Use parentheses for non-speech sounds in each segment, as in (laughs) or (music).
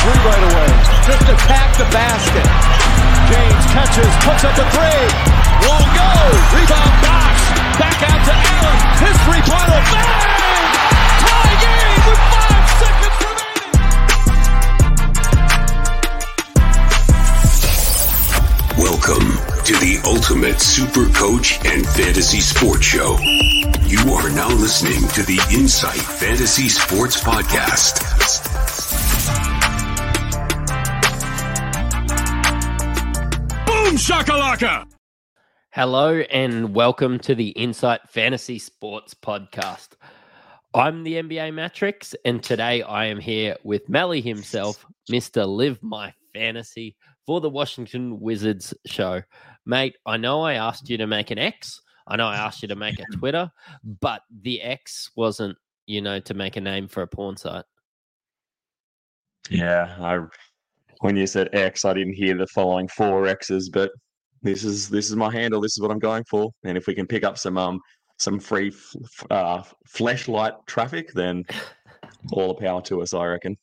three right away. Just attack the basket. James catches, puts up a three. Won't go. Rebound box. Back out to Allen. His three-pointer. Bang! Tie game with five seconds remaining. Welcome to the Ultimate Super Coach and Fantasy Sports Show. You are now listening to the Insight Fantasy Sports Podcast. Boom shakalaka! Hello and welcome to the Insight Fantasy Sports Podcast. I'm the NBA Mattrix, and today I am here with Melly himself, Mr. Live My Fantasy, for the Washington Wizards show. Mate, I know I asked you to make an X. I know I asked you to make a Twitter, but the X wasn't, you know, to make a name for a porn site. Yeah, I when you said X, I didn't hear the following four X's, but this is this is my handle. This is what I'm going for. And if we can pick up some um some free f- uh, flashlight traffic, then (laughs) all the power to us. I reckon.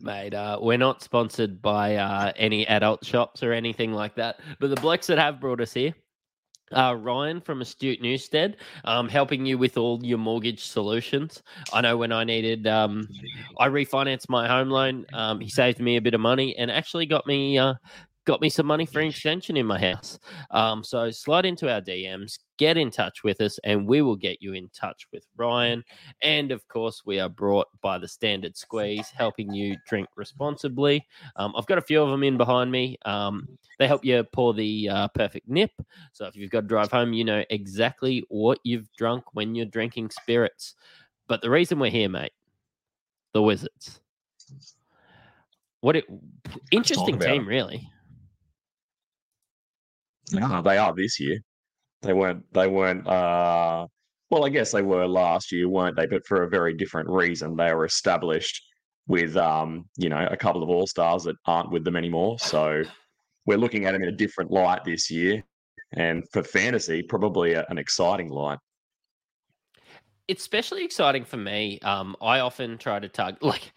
Mate, uh, we're not sponsored by uh, any adult shops or anything like that, but the blokes that have brought us here uh, Ryan from Astute Newstead, um, helping you with all your mortgage solutions. I know when I needed, um, I refinanced my home loan. Um, he saved me a bit of money and actually got me uh, got me some money for an extension in my house. Um, so slide into our DMs, get in touch with us, and we will get you in touch with Ryan. And of course, we are brought by the Standard Squeeze, helping you drink responsibly. Um, I've got a few of them in behind me. Um, they help you pour the uh, perfect nip. So if you've got to drive home, you know exactly what you've drunk when you're drinking spirits. But the reason we're here, mate, the Wizards. What it interesting team, really. No, they are this year. They weren't. They weren't. Uh, well, I guess they were last year, weren't they? But for a very different reason. They were established with, um, you know, a couple of all stars that aren't with them anymore. So we're looking at them in a different light this year, and for fantasy, probably a, an exciting light. it's especially exciting for me. Um, I often try to target (laughs) like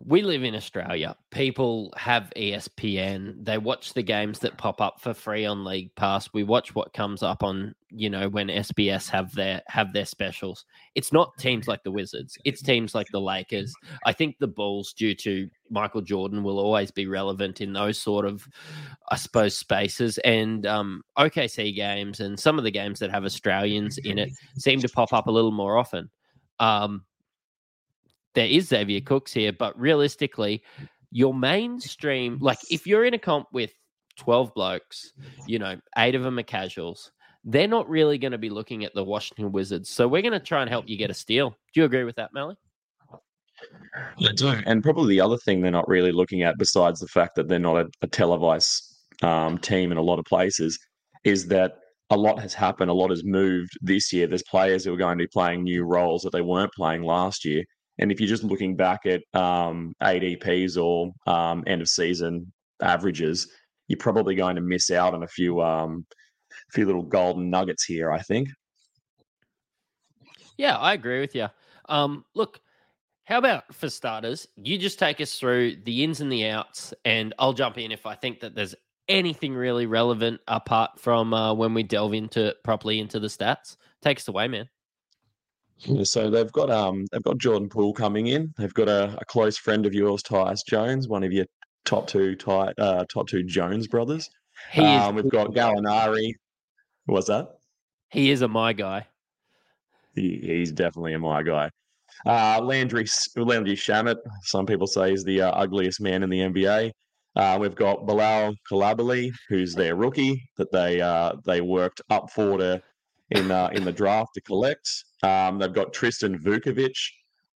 we live in Australia. People have ESPN. They watch the games that pop up for free on League Pass. We watch what comes up on, you know, when SBS have their have their specials. It's not teams like the Wizards. It's teams like the Lakers. I think the Bulls, due to Michael Jordan, will always be relevant in those sort of, I suppose, spaces. And um, OKC games and some of the games that have Australians in it seem to pop up a little more often. Um, there is Xavier Cooks here, but realistically, your mainstream, like if you're in a comp with 12 blokes, you know, eight of them are casuals, they're not really going to be looking at the Washington Wizards. So we're going to try and help you get a steal. Do you agree with that, Melly? I do. And probably the other thing they're not really looking at, besides the fact that they're not a, a televised um, team in a lot of places, is that a lot has happened. A lot has moved this year. There's players who are going to be playing new roles that they weren't playing last year. And if you're just looking back at um, ADPs or um, end of season averages, you're probably going to miss out on a few um, few little golden nuggets here. I think. Yeah, I agree with you. Um, look, how about for starters, you just take us through the ins and the outs, and I'll jump in if I think that there's anything really relevant apart from uh, when we delve into properly into the stats. Take us away, man. So they've got um they've got Jordan Poole coming in. They've got a, a close friend of yours, Tyus Jones, one of your top two Ty, uh, top two Jones brothers. He Um, we've got Gallinari. What's that? he is a my guy. He, he's definitely a my guy. Uh, Landry Landry Shamet. Some people say is the uh, ugliest man in the NBA. Uh, we've got Bilal Coulibaly, who's their rookie that they uh, they worked up for to in uh, in the draft to collect. Um, they've got Tristan Vukcevic.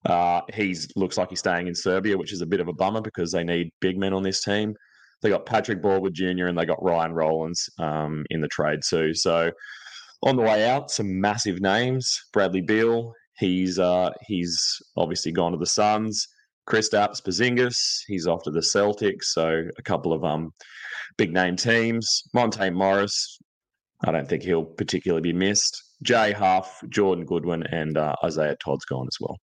Uh, he's looks like he's staying in Serbia, which is a bit of a bummer because they need big men on this team. They got Patrick Baldwin Jr. and they got Ryan Rollins um, in the trade too. So on the way out, some massive names. Bradley Beal, he's uh, he's obviously gone to the Suns. Kristaps Porzingis, he's off to the Celtics. So a couple of um big name teams. Monte Morris, I don't think he'll particularly be missed. Jay Huff, Jordan Goodwin, and uh, Isaiah Todd's gone as well.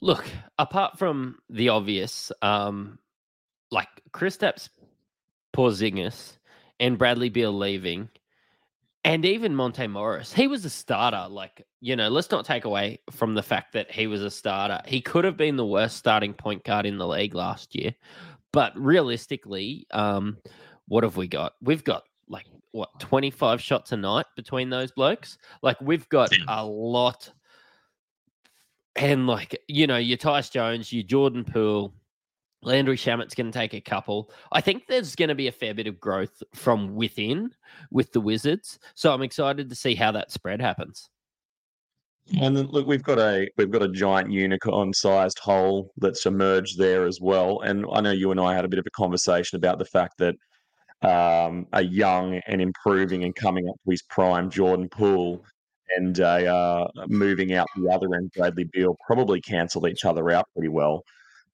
Look, apart from the obvious, um, like Kristaps Porzingis and Bradley Beal leaving, and even Monte Morris, he was a starter. Like, you know, let's not take away from the fact that he was a starter. He could have been the worst starting point guard in the league last year. But realistically, um, what have we got? We've got what 25 shots a night between those blokes. Like we've got a lot. And like, you know, your Tyus Jones, your Jordan Poole, Landry Shamet's going to take a couple. I think there's going to be a fair bit of growth from within with the Wizards. So I'm excited to see how that spread happens. And then, look, we've got a we've got a giant unicorn-sized hole that's emerged there as well. And I know you and I had a bit of a conversation about the fact that um, a young and improving and coming up to his prime Jordan Poole and a uh, moving out the other end Bradley Beal probably cancel each other out pretty well.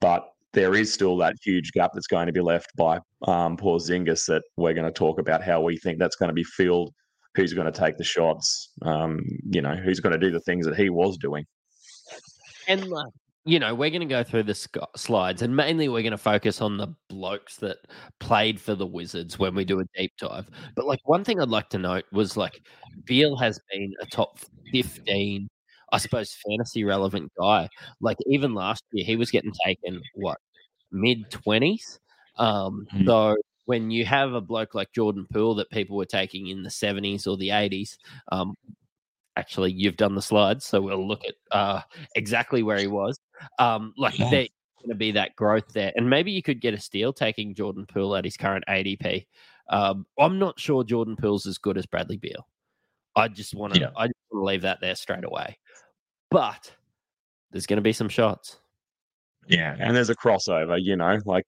But there is still that huge gap that's going to be left by um, Porzingis that we're going to talk about how we think that's going to be filled, who's going to take the shots, um, you know, who's going to do the things that he was doing. And uh, you know, we're going to go through the sc- slides, and mainly we're going to focus on the blokes that played for the Wizards when we do a deep dive. But like one thing I'd like to note was like Beal has been a top fifteen I suppose, fantasy relevant guy. Like even last year, he was getting taken what mid twenties. Um, mm-hmm. So when you have a bloke like Jordan Poole that people were taking in the seventies or the eighties, um, actually you've done the slides, so we'll look at uh, exactly where he was. Um, like yeah. there's going to be that growth there, and maybe you could get a steal taking Jordan Poole at his current ADP. Um, I'm not sure Jordan Poole's as good as Bradley Beal. I just want to yeah. I just want to leave that there straight away. But there's going to be some shots. Yeah, and there's a crossover. You know, like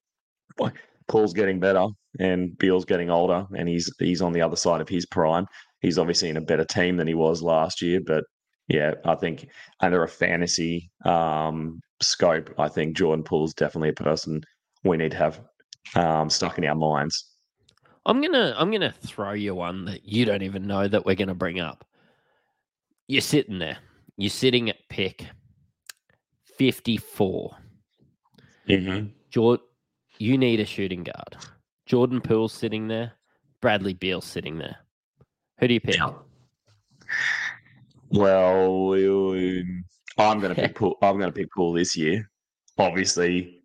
Poole's getting better and Beal's getting older, and he's he's on the other side of his prime. He's obviously in a better team than he was last year, but yeah, I think under a fantasy um, scope, I think Jordan Poole's definitely a person we need to have um, stuck in our minds. I'm gonna I'm gonna throw you one that you don't even know that we're gonna bring up. You're sitting there, you're sitting at pick 54. Mm-hmm. Jordan, you need a shooting guard. Jordan Poole sitting there, Bradley Beal sitting there. Who do you pick? Well, I'm going to pick (laughs) Poole. I'm going to pick Poole this year. Obviously,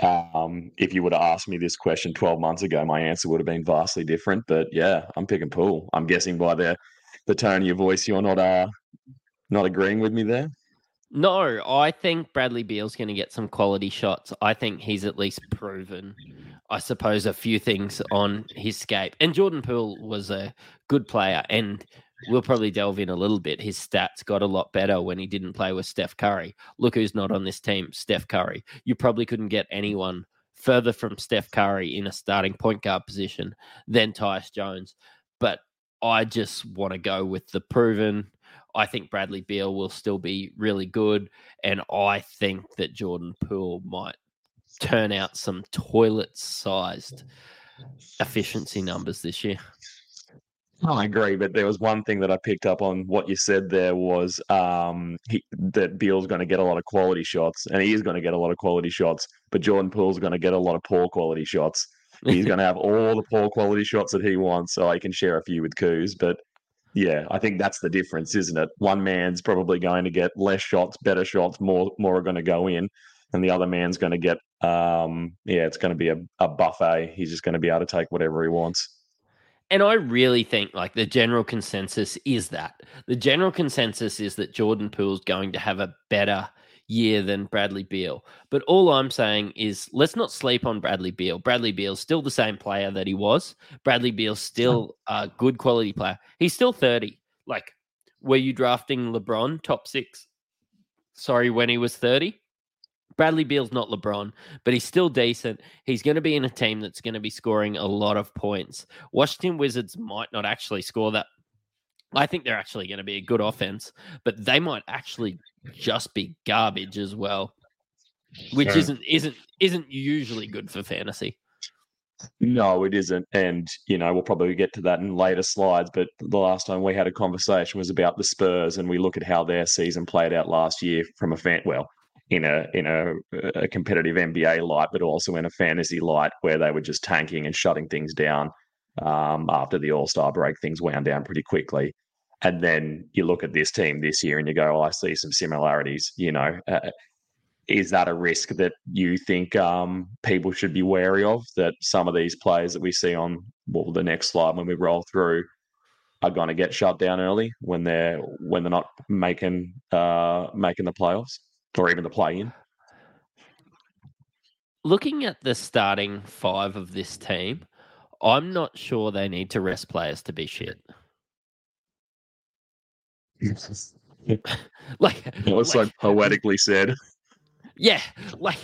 um, if you would have asked me this question 12 months ago, my answer would have been vastly different. But yeah, I'm picking Poole. I'm guessing by the the tone of your voice, you're not uh, not agreeing with me there? No, I think Bradley Beal's going to get some quality shots. I think he's at least proven, I suppose, a few things on his scape. And Jordan Poole was a good player, and we'll probably delve in a little bit. His stats got a lot better when he didn't play with Steph Curry. Look who's not on this team, Steph Curry. You probably couldn't get anyone further from Steph Curry in a starting point guard position than Tyus Jones. But I just want to go with the proven I think Bradley Beal will still be really good. And I think that Jordan Poole might turn out some toilet sized efficiency numbers this year. I agree, but there was one thing that I picked up on what you said there was um, he, that Beal's going to get a lot of quality shots, and he is going to get a lot of quality shots. But Jordan Poole's going to get a lot of poor quality shots. He's going to have all the poor quality shots that he wants, so I can share a few with Coos. But yeah, I think that's the difference, isn't it? One man's probably going to get less shots, better shots, more more are going to go in, and the other man's going to get um yeah, it's going to be a, a buffet. He's just going to be able to take whatever he wants. And I really think like the general consensus is that the general consensus is that Jordan Poole's going to have a better year than Bradley Beal. But all I'm saying is let's not sleep on Bradley Beal. Bradley Beal's still the same player that he was. Bradley Beal's still a good quality player. He's still 30. Like, were you drafting LeBron top six? Sorry, when he was 30? Bradley Beal's not LeBron, but he's still decent. He's going to be in a team that's going to be scoring a lot of points. Washington Wizards might not actually score that I think they're actually going to be a good offense, but they might actually just be garbage as well, which sure. isn't isn't isn't usually good for fantasy. No, it isn't, and you know we'll probably get to that in later slides. But the last time we had a conversation was about the Spurs, and we look at how their season played out last year from a fan. Well, in a in a, a competitive NBA light, but also in a fantasy light where they were just tanking and shutting things down. Um, after the All Star break, things wound down pretty quickly. And then you look at this team this year and you go, oh, I see some similarities. You know, uh, is that a risk that you think um, people should be wary of? That some of these players that we see on well, the next slide when we roll through are going to get shut down early when they're when they're not making uh, making the playoffs or even the play in. Looking at the starting five of this team, I'm not sure they need to rest players to be shit. (laughs) like it was like, so poetically said. Yeah, like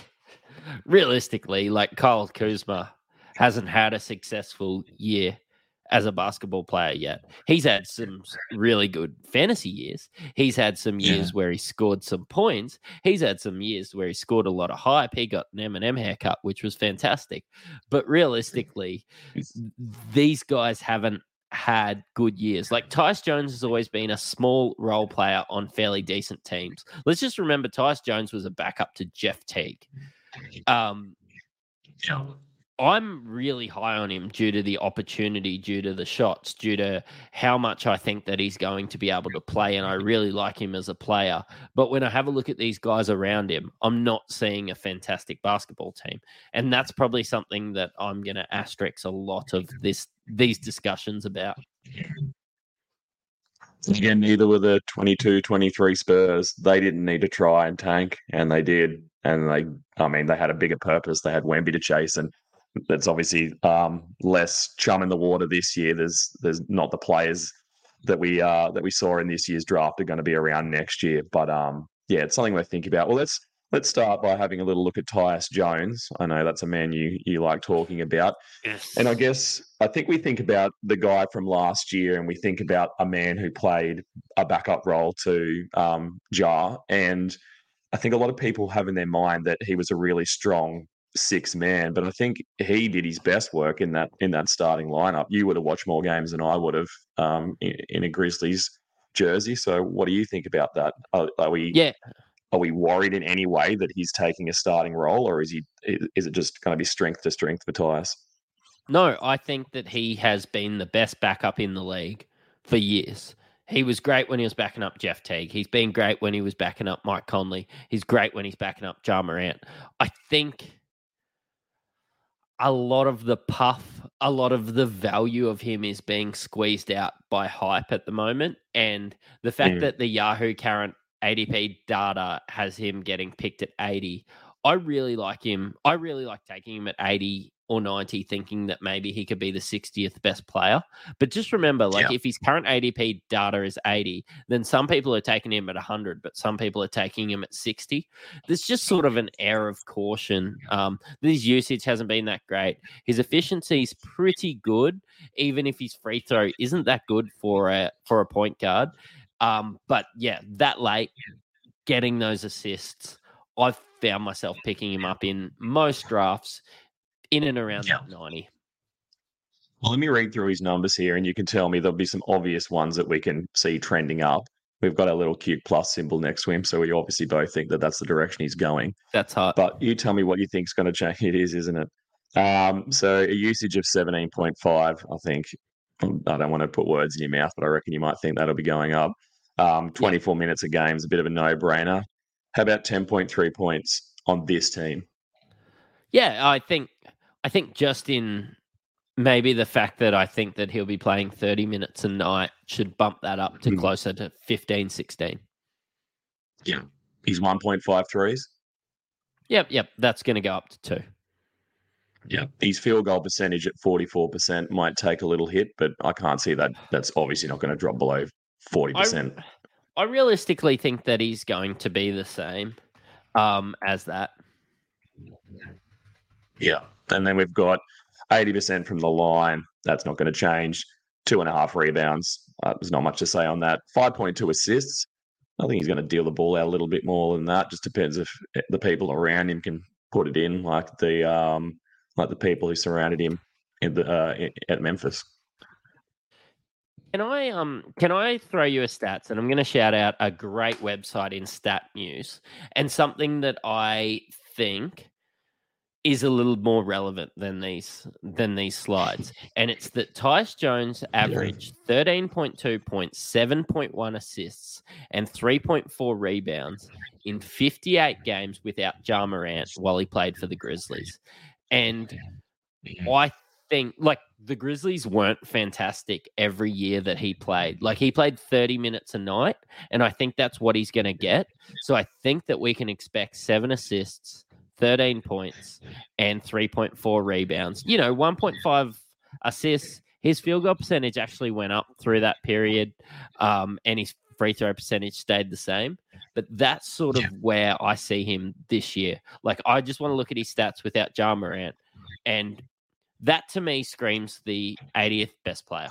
realistically, like Kyle Kuzma hasn't had a successful year as a basketball player yet. He's had some really good fantasy years. He's had some years yeah. where he scored some points. He's had some years where he scored a lot of hype. He got an Eminem haircut, which was fantastic. But realistically, these guys haven't had good years. Like Tyus Jones has always been a small role player on fairly decent teams. Let's just remember Tyus Jones was a backup to Jeff Teague. Um, yeah. I'm really high on him due to the opportunity, due to the shots, due to how much I think that he's going to be able to play. And I really like him as a player. But when I have a look at these guys around him, I'm not seeing a fantastic basketball team. And that's probably something that I'm going to asterisk a lot of this these discussions about. Again, neither were the 22 23 Spurs. They didn't need to try and tank, and they did. And they, I mean, they had a bigger purpose. They had Wemby to chase, and that's obviously um, less chum in the water this year. There's there's not the players that we uh, that we saw in this year's draft are going to be around next year. But um, yeah, it's something we're thinking about. Well, let's let's start by having a little look at Tyus Jones. I know that's a man you you like talking about. Yes. And I guess I think we think about the guy from last year, and we think about a man who played a backup role to um, Ja, and I think a lot of people have in their mind that he was a really strong six man, but I think he did his best work in that in that starting lineup. You would have watched more games than I would have um, in, in, a Grizzlies jersey. So, what do you think about that? Are, are, we yeah? Are we worried in any way that he's taking a starting role, or is he is it just going to be strength to strength for Tyus? No, I think that he has been the best backup in the league for years. He was great when he was backing up Jeff Teague. He's been great when he was backing up Mike Conley. He's great when he's backing up Ja Morant. I think a lot of the puff, a lot of the value of him is being squeezed out by hype at the moment. And the fact mm. that the Yahoo current ADP data has him getting picked at 80, I really like him. I really like taking him at 80 or 90 thinking that maybe he could be the 60th best player. But just remember, like yeah. if his current ADP data is 80, then some people are taking him at 100, but some people are taking him at 60. There's just sort of an air of caution. Um, his usage hasn't been that great. His efficiency is pretty good, even if his free throw isn't that good for a for a point guard. Um, but yeah, that late, getting those assists, I've found myself picking him up in most drafts in and around yeah. 90. Well, let me read through his numbers here, and you can tell me there'll be some obvious ones that we can see trending up. We've got a little cute plus symbol next to him, so we obviously both think that that's the direction he's going. That's hot. But you tell me what you think is going to change. (laughs) It is, isn't it? Um, so a usage of 17.5, I think. I don't want to put words in your mouth, but I reckon you might think that'll be going up. Um, 24 yeah. minutes a game is a bit of a no brainer. How about 10.3 points on this team? Yeah, I think I think just in maybe the fact that I think that he'll be playing 30 minutes a night should bump that up to mm. closer to 15, 16. Yeah. He's 1.5 threes. Yep, yep. That's going to go up to two. Yeah. His field goal percentage at 44% might take a little hit, but I can't see that. (sighs) That's obviously not going to drop below 40%. I, I realistically think that he's going to be the same um, as that. Yeah. And then we've got 80% from the line. That's not going to change. Two and a half rebounds. Uh, there's not much to say on that. 5.2 assists. I think he's going to deal the ball out a little bit more than that. Just depends if the people around him can put it in, like the um, like the people who surrounded him in the uh, at Memphis. Can I um can I throw you a stats and I'm going to shout out a great website in Stat News and something that I think is a little more relevant than these than these slides. And it's that Tyus Jones averaged 13.2 points, 7.1 assists, and 3.4 rebounds in 58 games without Ja Morant while he played for the Grizzlies. And I think like the Grizzlies weren't fantastic every year that he played. Like he played 30 minutes a night, and I think that's what he's going to get. So I think that we can expect seven assists, 13 points, and 3.4 rebounds. You know, 1.5 assists. His field goal percentage actually went up through that period, um, and his free throw percentage stayed the same. But that's sort of where I see him this year. Like I just want to look at his stats without Ja Morant, and that to me screams the 80th best player.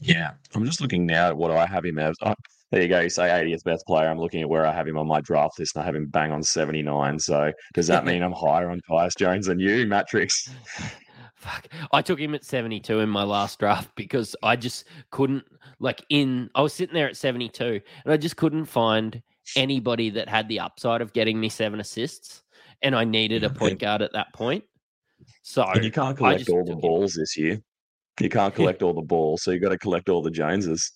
Yeah, I'm just looking now at what I have him as. Oh, there you go. You say 80th best player. I'm looking at where I have him on my draft list, and I have him bang on 79. So does that mean I'm higher on Tyus Jones than you, Mattrix? (laughs) Fuck. I took him at 72 in my last draft because I just couldn't like in I was sitting there at 72 and I just couldn't find anybody that had the upside of getting me seven assists and I needed a point guard at that point. So and you can't collect all the balls him. this year. You can't collect all the balls, so you got to collect all the Joneses.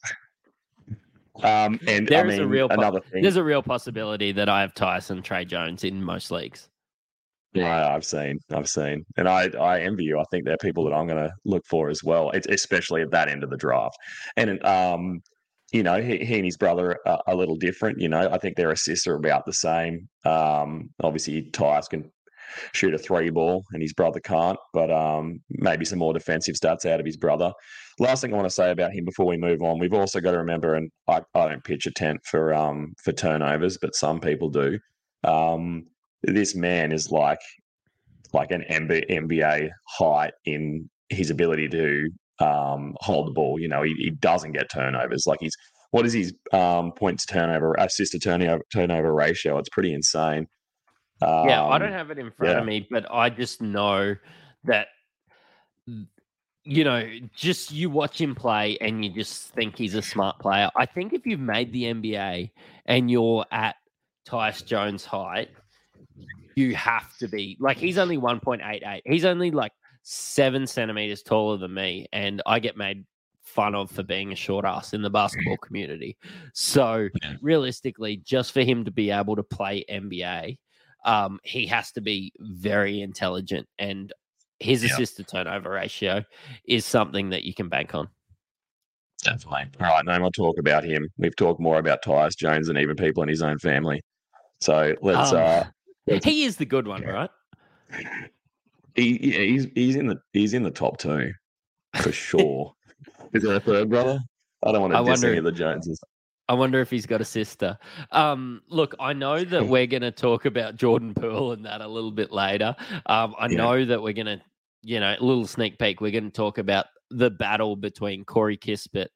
Um, and there I mean, a real another thing. There's a real possibility that I have Tyus and Tre Jones in most leagues. Yeah, I've seen, I've seen, and I, I envy you. I think they're people that I'm going to look for as well, it's especially at that end of the draft. And um, you know, he, he and his brother are a little different. You know, I think their assists are about the same. Um, obviously, Tyus can shoot a three ball, and his brother can't. But um, maybe some more defensive stats out of his brother. Last thing I want to say about him before we move on, we've also got to remember, and I, I don't pitch a tent for um, for turnovers, but some people do. Um, this man is like like an NBA height in his ability to um, hold the ball. You know, he, he doesn't get turnovers. Like he's what is his um, points turnover assist to turnover turnover ratio? It's pretty insane. Um, yeah, I don't um, have it in front yeah. of me, but I just know that you know, just you watch him play and you just think he's a smart player. I think if you've made the NBA and you're at Tyus Jones' height, you have to be like he's only 1.88. He's only like seven centimeters taller than me, and I get made fun of for being a short ass in the basketball community. So realistically, just for him to be able to play NBA, um, he has to be very intelligent, and his yep. assist to turnover ratio is something that you can bank on. Definitely. All right, no more talk about him. We've talked more about Tyus Jones and even people in his own family. So let's. Um, uh, (laughs) let's he is the good one, right? He, he's he's in the he's in the top two for (laughs) sure. is there a third brother? I don't want to I diss wonder, any of the Joneses. I wonder if he's got a sister. Um, look, I know that we're going to talk about Jordan Poole and that a little bit later. Um, I yeah. know that we're going to, you know, a little sneak peek. We're going to talk about the battle between Corey Kispert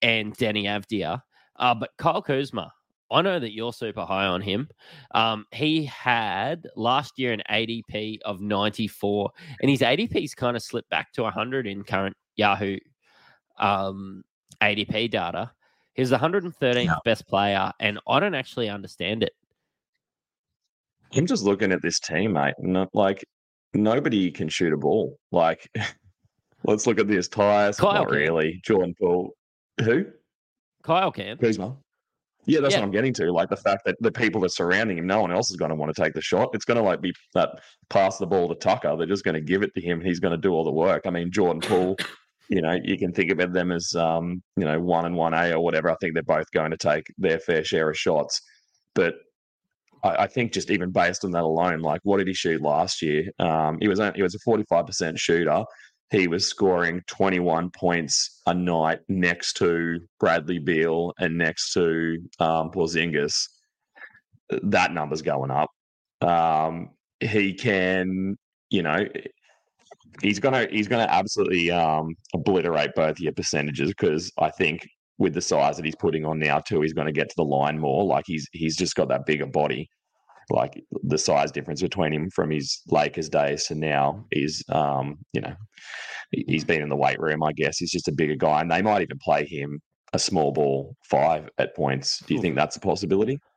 and Deni Avdija. Uh, but Kyle Kuzma, I know that you're super high on him. Um, he had last year an ADP of 94, and his ADP's kind of slipped back to 100 in current Yahoo um, ADP data. He's the 113th no. best player, and I don't actually understand it. I'm just looking at this team, mate. No, like nobody can shoot a ball. Like, (laughs) let's look at this. Tyus, Kyle not can. really. Jordan Poole, who? Kyle can. Kuzma. Yeah, that's yeah. what I'm getting to. Like the fact that the people that are surrounding him, no one else is going to want to take the shot. It's going to like be that pass the ball to Tucker. They're just going to give it to him. He's going to do all the work. I mean, Jordan Poole (laughs) you know, you can think about them as, um, you know, one and one A or whatever. I think they're both going to take their fair share of shots. But I, I think just even based on that alone, like what did he shoot last year? Um, he was he was a forty five percent shooter. He was scoring twenty one points a night next to Bradley Beal and next to um, Porzingis. That number's going up. Um, he can, you know, he's gonna he's gonna absolutely um, obliterate both your percentages because I think with the size that he's putting on now too, he's going to get to the line more. Like he's he's just got that bigger body. Like the size difference between him from his Lakers days to now is, um, you know, he's been in the weight room. I guess he's just a bigger guy, and they might even play him a small ball five at points. Do you think that's a possibility? (sighs)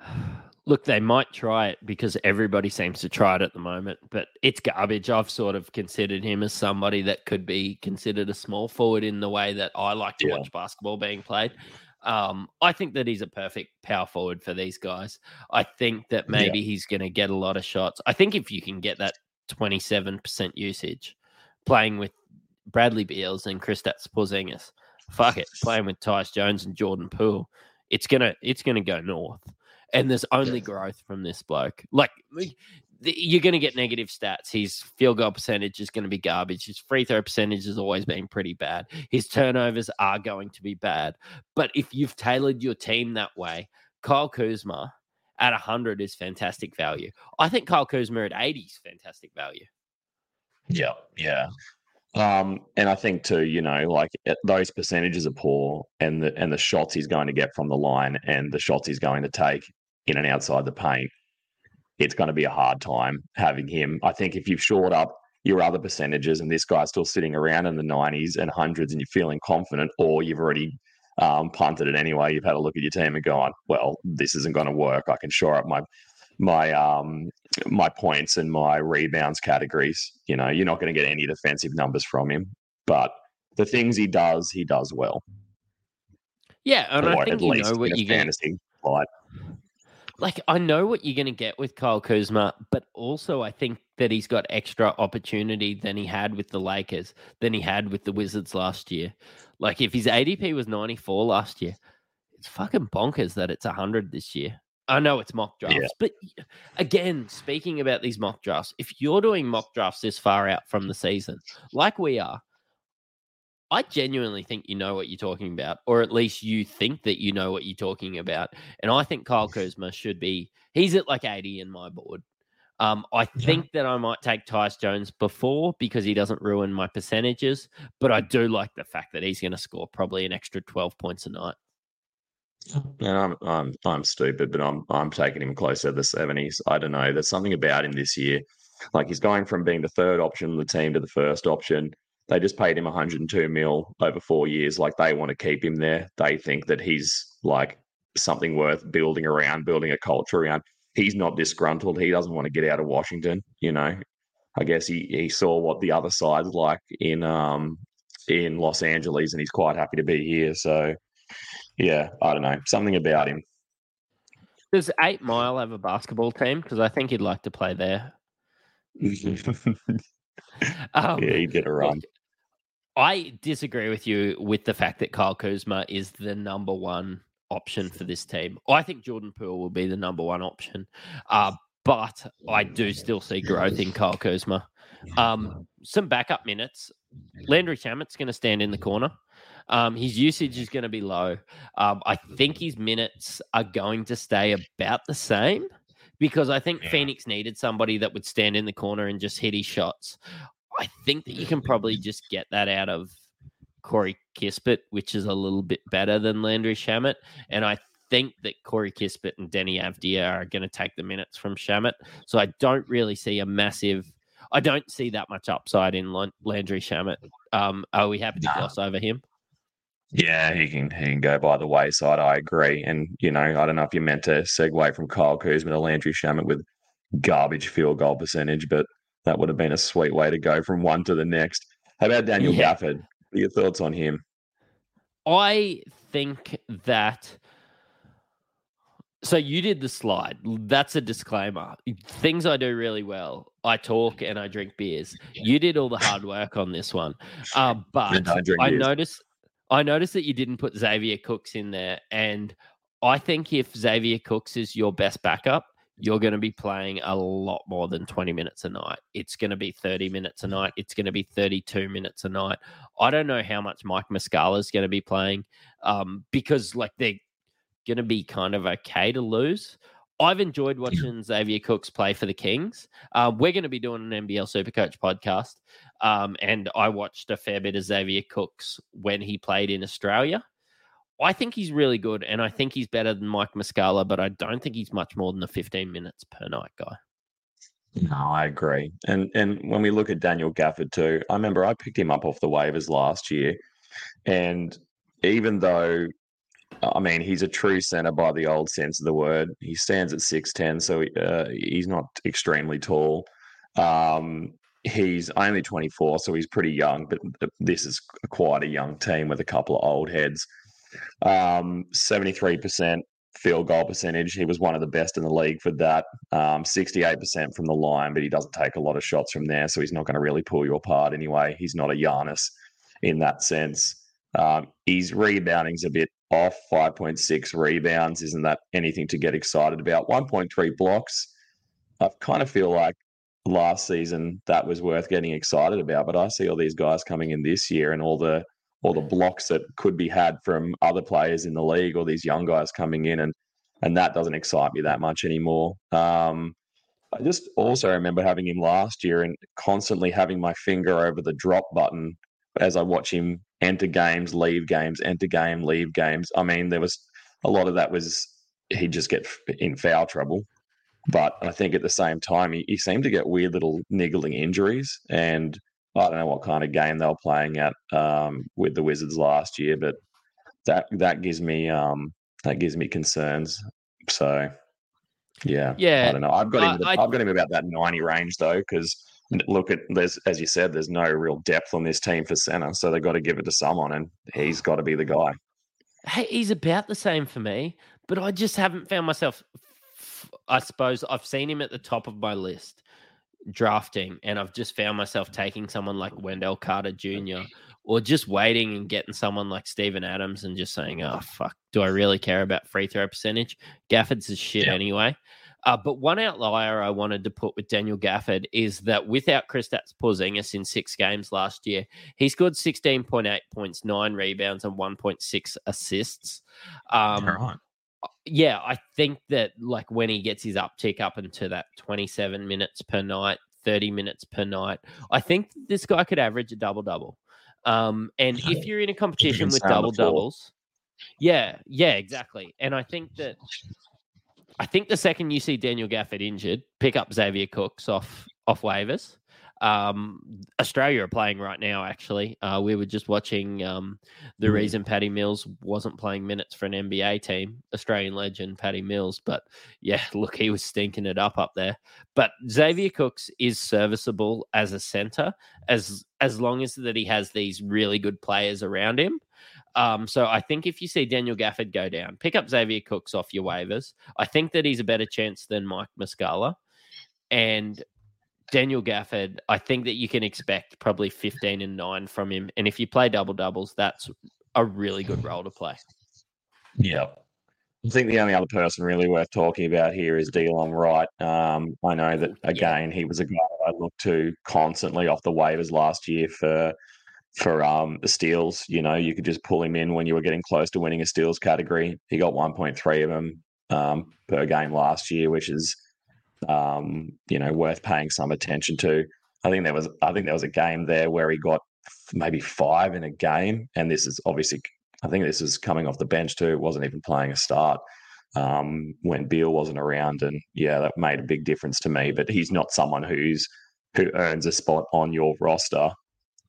(sighs) (sighs) Look, they might try it because everybody seems to try it at the moment, but it's garbage. I've sort of considered him as somebody that could be considered a small forward in the way that I like to Yeah. watch basketball being played. Um, I think that he's a perfect power forward for these guys. I think that Yeah. maybe he's going to get a lot of shots. I think if you can get that 27% usage playing with Bradley Beals and Kristaps Porzingis, fuck it, playing with Tyus Jones and Jordan Poole, it's gonna it's gonna go north. And there's only growth from this bloke. Like the- you're going to get negative stats. His field goal percentage is going to be garbage. His free throw percentage has always been pretty bad. His turnovers are going to be bad. But if you've tailored your team that way, Kyle Kuzma at 100 is fantastic value. I think Kyle Kuzma at 80 is fantastic value. Yeah, yeah. Um, and I think too, you know, like those percentages are poor, and the and the shots he's going to get from the line, and the shots he's going to take in and outside the paint, it's going to be a hard time having him. I think if you've shored up your other percentages, and this guy's still sitting around in the nineties and hundreds, and you're feeling confident, or you've already um, punted it anyway, you've had a look at your team and gone, well, this isn't going to work. I can shore up my my um my points and my rebounds categories. You know, you're not going to get any defensive numbers from him, but the things he does, he does well. Yeah, and or I think you know what going fantasy light. Like I know what you're going to get with Kyle Kuzma, but also I think that he's got extra opportunity than he had with the Lakers, than he had with the Wizards last year. Like if his ADP was 94 last year, it's fucking bonkers that it's 100 this year. I know it's mock drafts, Yeah. but again, speaking about these mock drafts, if you're doing mock drafts this far out from the season, like we are, I genuinely think you know what you're talking about, or at least you think that you know what you're talking about. And I think Kyle Kuzma should be, he's at like 80 in my board. Um, I think that I might take Tyus Jones before because he doesn't ruin my percentages, but I do like the fact that he's going to score probably an extra 12 points a night. And I'm I'm I'm stupid, but I'm I'm taking him closer to the seventies. I don't know. There's something about him this year. Like he's going from being the third option on the team to the first option. They just paid him 102 mil over four years. Like they want to keep him there. They think that he's like something worth building around, building a culture around. He's not disgruntled. He doesn't want to get out of Washington. You know, I guess he he saw what the other side's like in um in Los Angeles, and he's quite happy to be here. So yeah, I don't know. Something about him. Does Eight Mile have a basketball team? Because I think he'd like to play there. (laughs) Um, yeah, he'd get a run. I disagree with you with the fact that Kyle Kuzma is the number one option for this team. I think Jordan Poole will be the number one option, uh, but I do still see growth in Kyle Kuzma. Um, some backup minutes. Landry Shamet's going to stand in the corner. Um, his usage is going to be low. Um, I think his minutes are going to stay about the same because I think Yeah. Phoenix needed somebody that would stand in the corner and just hit his shots. I think that you can probably just get that out of Corey Kispert, which is a little bit better than Landry Shamet. And I think that Corey Kispert and Deni Avdija are going to take the minutes from Shamet. So I don't really see a massive. I don't see that much upside in Landry Shamet. Um, are we happy to gloss over him? Yeah, he can he can go by the wayside. I agree. And you know, I don't know if you meant to segue from Kyle Kuzma to Landry Shamet with garbage field goal percentage, but that would have been a sweet way to go from one to the next. How about Daniel Yeah. Gafford? What are your thoughts on him? I think that. So you did the slide. That's a disclaimer. Things I do really well. I talk and I drink beers. You did all the hard work on this one, uh, (laughs) but I I noticed. I noticed that you didn't put Xavier Cooks in there, and I think if Xavier Cooks is your best backup, you're going to be playing a lot more than 20 minutes a night. It's going to be 30 minutes a night. It's going to be 32 minutes a night. I don't know how much Mike Muscala is going to be playing um, because like they're going to be kind of okay to lose. I've enjoyed watching Xavier Cooks play for the Kings. Uh, we're going to be doing an NBL Supercoach podcast, um, and I watched a fair bit of Xavier Cooks when he played in Australia. I think he's really good, and I think he's better than Mike Muscala, but I don't think he's much more than the 15 minutes per night guy. No, I agree. And and when we look at Daniel Gafford too, I remember I picked him up off the waivers last year, and even though I mean he's a true center by the old sense of the word, he stands at six ten, so uh, he's not extremely tall. Um, he's only twenty four, so he's pretty young, but this is quite a young team with a couple of old heads. Um, seventy three percent field goal percentage. He was one of the best in the league for that. Um, 68% from the line, but he doesn't take a lot of shots from there, so he's not going to really pull you apart anyway. He's not a Giannis in that sense. Um, his rebounding's a bit off, 5.6 rebounds. Isn't that anything to get excited about? 1.3 blocks. I kind of feel like last season that was worth getting excited about, but I see all these guys coming in this year and all the or the blocks that could be had from other players in the league or these young guys coming in and and that doesn't excite me that much anymore. Um, I just also remember having him last year and constantly having my finger over the drop button as I watch him enter games, leave games, enter game, leave games. I mean, there was a lot of that was he'd just get in foul trouble. But I think at the same time, he, he seemed to get weird little niggling injuries. And I don't know what kind of game they were playing at um, with the Wizards last year, but that that gives me um, that gives me concerns. So yeah, yeah, I don't know. I've got him. I, I've got him about that ninety range though, because look at there's as you said, there's no real depth on this team for center, so they've got to give it to someone, and he's got to be the guy. Hey, he's about the same for me, but I just haven't found myself. I suppose I've seen him at the top of my list drafting, and I've just found myself taking someone like Wendell Carter Jr. or just waiting and getting someone like Steven Adams and just saying, "Oh fuck, do I really care about free throw percentage?" Gafford's is shit yeah. anyway. Uh, but one outlier I wanted to put with Daniel Gafford is that without Kristaps Porzingis in six games last year, he scored 16.8 points, nine rebounds, and 1.6 assists. Um, yeah, I think that like when he gets his uptick up into that 27 minutes per night, 30 minutes per night, I think this guy could average a double double. Um, and if you're in a competition with double doubles, yeah, yeah, exactly. And I think that I think the second you see Daniel Gafford injured, pick up Xavier Cooks off off waivers. Um, Australia are playing right now. Actually, uh, we were just watching um, the mm. reason Patty Mills wasn't playing minutes for an NBA team. Australian legend Patty Mills, but yeah, (laughs) look, he was stinking it up up there. But Xavier Cooks is serviceable as a center as as long as that he has these really good players around him. Um, so I think if you see Daniel Gafford go down, pick up Xavier Cooks off your waivers. I think that he's a better chance than Mike Muscala. And Daniel Gafford, I think that you can expect probably 15 and 9 from him. And if you play double doubles, that's a really good role to play. Yeah. I think the only other person really worth talking about here is Delon Wright. Um, I know that again yeah. he was a guy I looked to constantly off the waivers last year for for um, the steals. You know, you could just pull him in when you were getting close to winning a steals category. He got 1.3 of them um, per game last year, which is um, you know, worth paying some attention to. I think there was I think there was a game there where he got maybe five in a game, and this is obviously I think this is coming off the bench too. It wasn't even playing a start um, when Beal wasn't around, and yeah, that made a big difference to me. But he's not someone who's who earns a spot on your roster.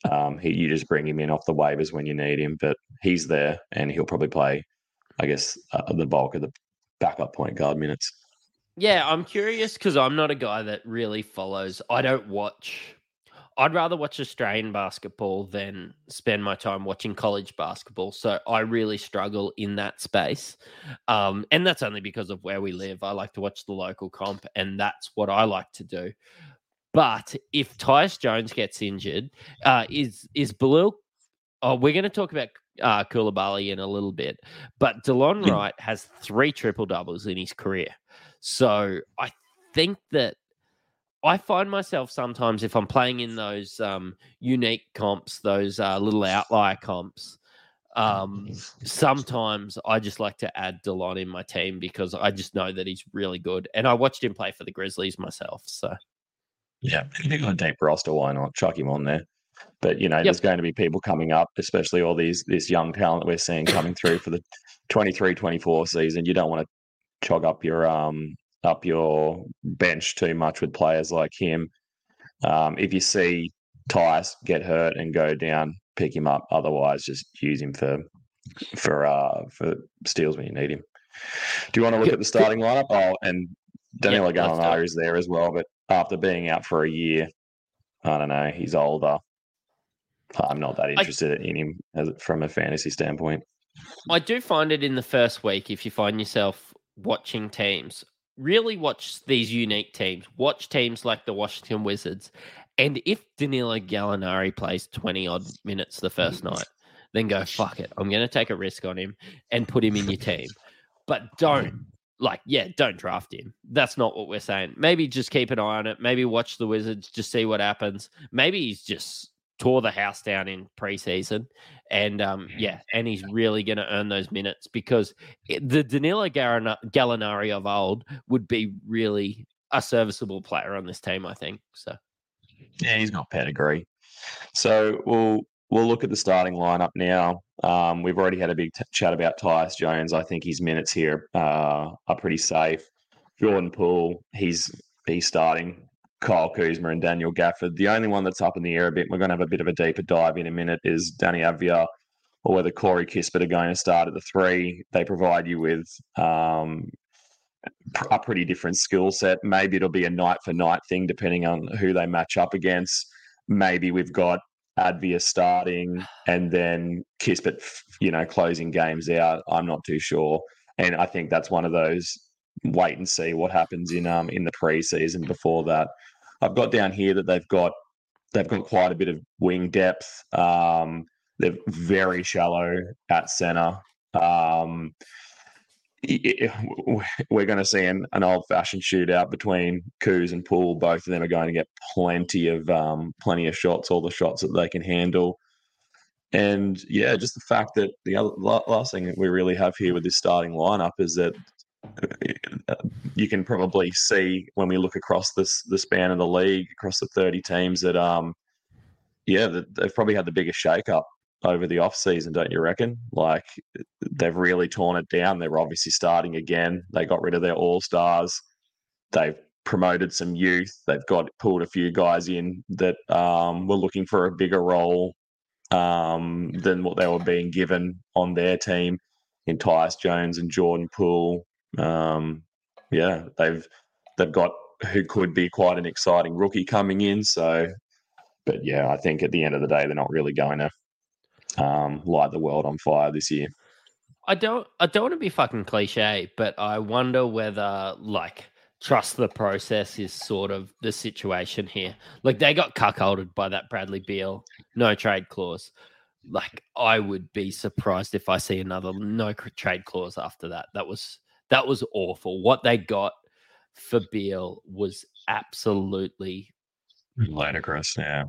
Um, he, you just bring him in off the waivers when you need him, but he's there, and he'll probably play, I guess, uh, the bulk of the backup point guard minutes. Yeah, I'm curious because I'm not a guy that really follows. I don't watch. I'd rather watch Australian basketball than spend my time watching college basketball. So I really struggle in that space. Um, and that's only because of where we live. I like to watch the local comp, and that's what I like to do. But if Tyus Jones gets injured, uh, is is Blue? Oh, we're going to talk about uh, Coulibaly in a little bit, but Delon Wright has three triple doubles in his career. So I think that I find myself sometimes if I'm playing in those um, unique comps, those uh, little outlier comps, um, (laughs) sometimes I just like to add Delon in my team because I just know that he's really good. And I watched him play for the Grizzlies myself. So, yeah, if you've got a deep roster, why not chuck him on there? But you know, yep. there's going to be people coming up, especially all these this young talent we're seeing coming through for the 23-24 season. You don't want to chog up your um up your bench too much with players like him. Um, if you see Tyus get hurt and go down, pick him up. Otherwise, just use him for for uh for steals when you need him. Do you want to look at the starting lineup? Oh, and Danilo Yeah, Gallinari is there as well, but after being out for a year, I don't know. He's older. I'm not that interested in him as, from a fantasy standpoint. I do find it in the first week if you find yourself watching teams, really watch these unique teams. Watch teams like the Washington Wizards. And if Danilo Gallinari plays 20 odd minutes the first night, then go, fuck it. I'm going to take a risk on him and put him in your team. But don't, (laughs) like, yeah, don't draft him. That's not what we're saying. Maybe just keep an eye on it. Maybe watch the Wizards, just see what happens. Maybe he's just tore the house down in preseason and um, yeah, and he's really going to earn those minutes because the Danilo Gallinari of old would be really a serviceable player on this team, I think. So Yeah, he's got pedigree. So we'll we'll look at the starting lineup now. Um, we've already had a big t- chat about Tyus Jones. I think his minutes here uh, are pretty safe. Jordan Poole, he's he's starting. Kyle Kuzma and Daniel Gafford. The only one that's up in the air a bit, we're going to have a bit of a deeper dive in a minute, is Deni Avdija or whether Corey Kispert are going to start at the three. They provide you with um, a pretty different skill set. Maybe it'll be a night for night thing, depending on who they match up against. Maybe we've got Avdija starting and then Kispert, you know, closing games out. I'm not too sure. And I think that's one of those wait and see what happens in um in the preseason before that. I've got down here that they've got they've got quite a bit of wing depth. Um, they're very shallow at center. Um, we're going to see an, an old fashioned shootout between Coos and Poole. Both of them are going to get plenty of um, plenty of shots, all the shots that they can handle. And yeah, just the fact that the other last thing that we really have here with this starting lineup is that you can probably see when we look across this the span of the league across the 30 teams that um yeah they've probably had the biggest shake up over the off season don't you reckon? Like they've really torn it down. They're obviously starting again. They got rid of their all stars they've promoted some youth. They've got pulled a few guys in that um were looking for a bigger role um than what they were being given on their team. In Tyus Jones and Jordan Poole um, yeah, they've they've got who could be quite an exciting rookie coming in. So, but yeah, I think at the end of the day, they're not really going to um, light the world on fire this year. I don't I don't want to be fucking cliche, but I wonder whether like trust the process is sort of the situation here. Like they got cuckolded by that Bradley Beal no trade clause. Like I would be surprised if I see another no trade clause after that. That was that was awful. What they got for Beal was absolutely Ludicrous, yeah.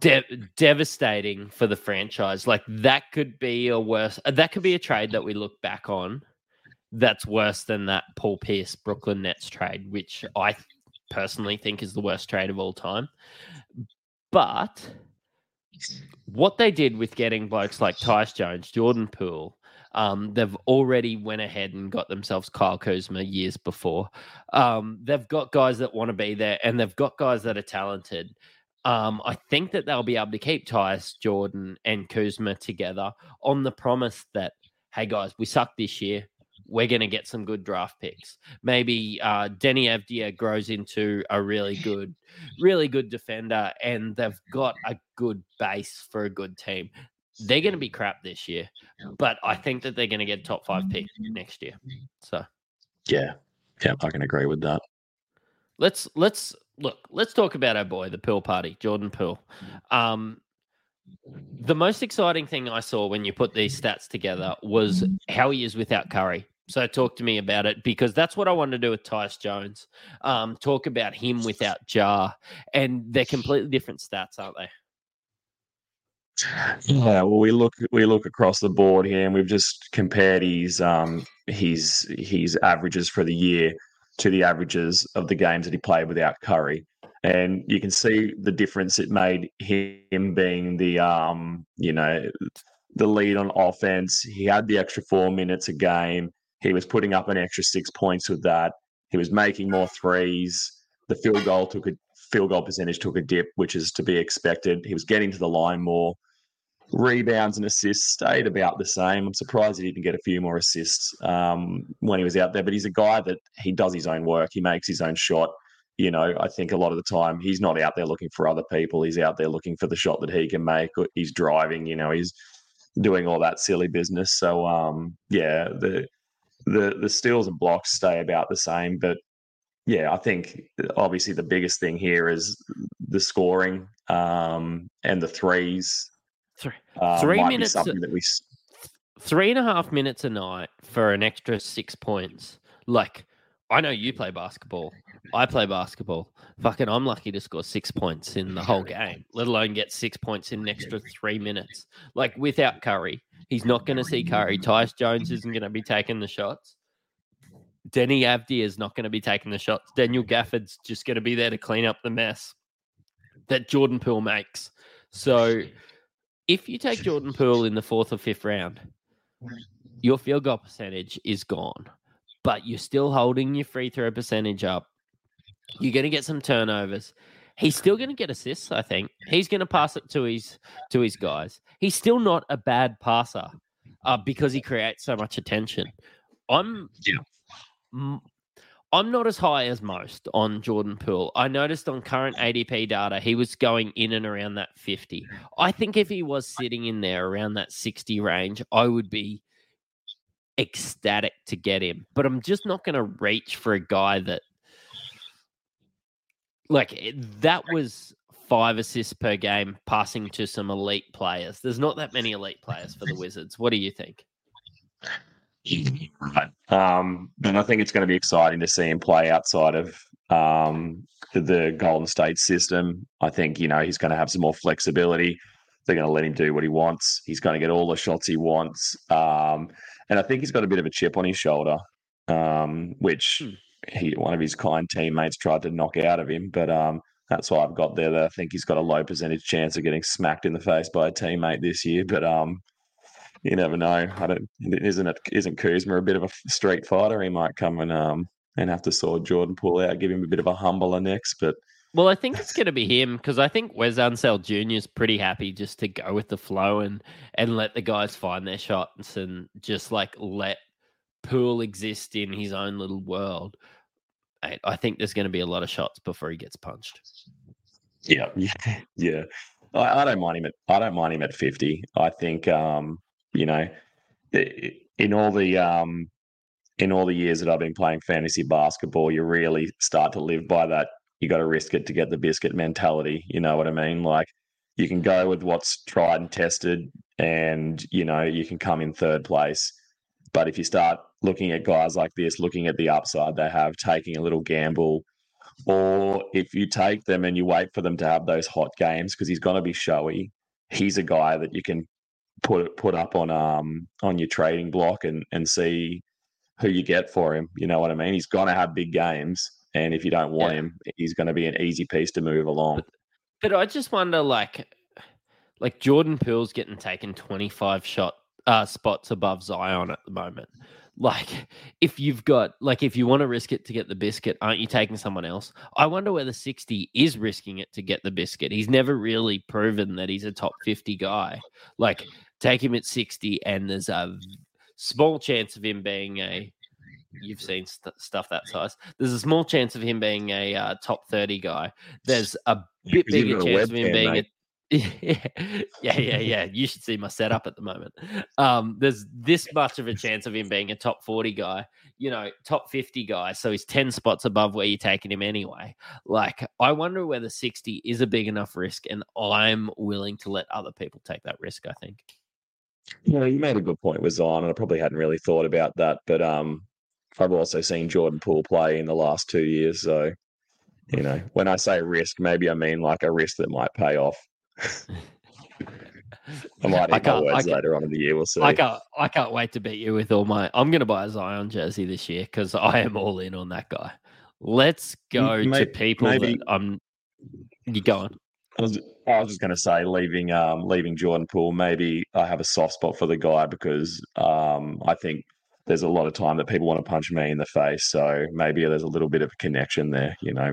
de- devastating for the franchise. Like that could be a worse. uh, That could be a trade that we look back on. That's worse than that Paul Pierce Brooklyn Nets trade, which I personally think is the worst trade of all time. But what they did with getting blokes like Tyus Jones, Jordan Poole, um, they've already went ahead and got themselves Kyle Kuzma years before. Um, they've got guys that want to be there, and they've got guys that are talented. Um, I think that they'll be able to keep Tyus, Jordan, and Kuzma together on the promise that, hey guys, we suck this year. We're going to get some good draft picks. Maybe uh, Deni Avdija grows into a really good, really good defender, and they've got a good base for a good team. They're going to be crap this year, but I think that they're going to get top five pick next year. So Yeah, yeah, I can agree with that. let's let's look. Let's talk about our boy, the Poole Party, Jordan Poole. Um, the most exciting thing I saw when you put these stats together was how he is without Curry. So talk to me about it because that's what I want to do with Tyus Jones. Um, talk about him without Ja, and they're completely different stats, aren't they? Yeah, well, we look we look across the board here, and we've just compared his um his his averages for the year to the averages of the games that he played without Curry, and you can see the difference it made him being the um you know the lead on offense. He had the extra four minutes a game. He was putting up an extra six points with that. He was making more threes. The field goal took a field goal percentage took a dip, which is to be expected. He was getting to the line more. Rebounds and assists stayed about the same. I'm surprised he didn't get a few more assists um, when he was out there, but he's a guy that he does his own work. He makes his own shot. You know, I think a lot of the time he's not out there looking for other people. He's out there looking for the shot that he can make. He's driving, you know, he's doing all that silly business. So, um, yeah, the the the steals and blocks stay about the same, but yeah, I think obviously the biggest thing here is the scoring um, and the threes Three, uh, three minutes. That we... Three and a half minutes a night for an extra six points. Like, I know you play basketball. I play basketball. Fucking, I'm lucky to score six points in the whole game, let alone get six points in an extra three minutes. Like, without Curry, he's not going to see Curry. Tyus Jones isn't going to be taking the shots. Deni Avdija is not going to be taking the shots. Daniel Gafford's just going to be there to clean up the mess that Jordan Poole makes. So if you take Jordan Poole in the fourth or fifth round, your field goal percentage is gone, but you're still holding your free throw percentage up. You're going to get some turnovers. He's still going to get assists. I think he's going to pass it to his to his guys. He's still not a bad passer uh, because he creates so much attention. I'm yeah. I'm not as high as most on Jordan Poole. I noticed on current ADP data, he was going in and around that 50. I think if he was sitting in there around that 60 range, I would be ecstatic to get him. But I'm just not going to reach for a guy that, like, eh, that was five assists per game passing to some elite players. There's not that many elite players for the Wizards. What do you think? Right. (laughs) Um, and I think it's going to be exciting to see him play outside of um, the Golden State system. I think, you know, he's going to have some more flexibility. They're going to let him do what he wants. He's going to get all the shots he wants. Um, and I think he's got a bit of a chip on his shoulder, um, which hmm. he, one of his kind teammates tried to knock out of him. But um, that's why I've got there that I think he's got a low percentage chance of getting smacked in the face by a teammate this year. But um, you never know. I don't. Isn't it? Isn't Kuzma a bit of a street fighter? He might come and um and have to sort Jordan Poole out, give him a bit of a humbler next. But well, I think it's going to be him because I think Wes Unseld Jr. is pretty happy just to go with the flow and and let the guys find their shots and just like let Poole exist in his own little world. I, I think there's going to be a lot of shots before he gets punched. Yeah, yeah, (laughs) yeah. I, I don't mind him at I don't mind him at fifty. I think um you know, in all the um, in all the years that I've been playing fantasy basketball, you really start to live by that. You got to risk it to get the biscuit mentality. You know what I mean? Like you can go with what's tried and tested, and you know you can come in third place. But if you start looking at guys like this, looking at the upside they have, taking a little gamble, or if you take them and you wait for them to have those hot games because he's going to be showy, he's a guy that you can put put up on um on your trading block and and see who you get for him. You know what I mean? He's to have big games, and if you don't want yeah. him, he's going to be an easy piece to move along. But, but I just wonder, like, like Jordan Poole's getting taken twenty five shot uh, spots above Zion at the moment like if you've got like if you want to risk it to get the biscuit aren't you taking someone else i wonder whether 60 is risking it to get the biscuit he's never really proven that he's a top 50 guy like take him at 60 and there's a small chance of him being a you've seen st- stuff that size there's a small chance of him being a uh, top 30 guy there's a bit bigger chance of him being mate. a (laughs) yeah, yeah, yeah, yeah. You should see my setup at the moment. Um, there's this much of a chance of him being a top 40 guy, you know, top 50 guy. So he's 10 spots above where you're taking him anyway. Like, I wonder whether 60 is a big enough risk, and I'm willing to let other people take that risk, I think. Yeah, you made a good point with Zion, and I probably hadn't really thought about that. But um, I've also seen Jordan Poole play in the last two years. So, you know, when I say risk, maybe I mean like a risk that might pay off. I might eat my words later on in the year. We'll see. I can't. I can't wait to beat you with all my. I'm going to buy a Zion jersey this year because I am all in on that guy. Let's go maybe, to people maybe, that I'm. You going? I was, I was just going to say, leaving um, leaving Jordan Poole. Maybe I have a soft spot for the guy because um, I think there's a lot of time that people want to punch me in the face. So maybe there's a little bit of a connection there, you know.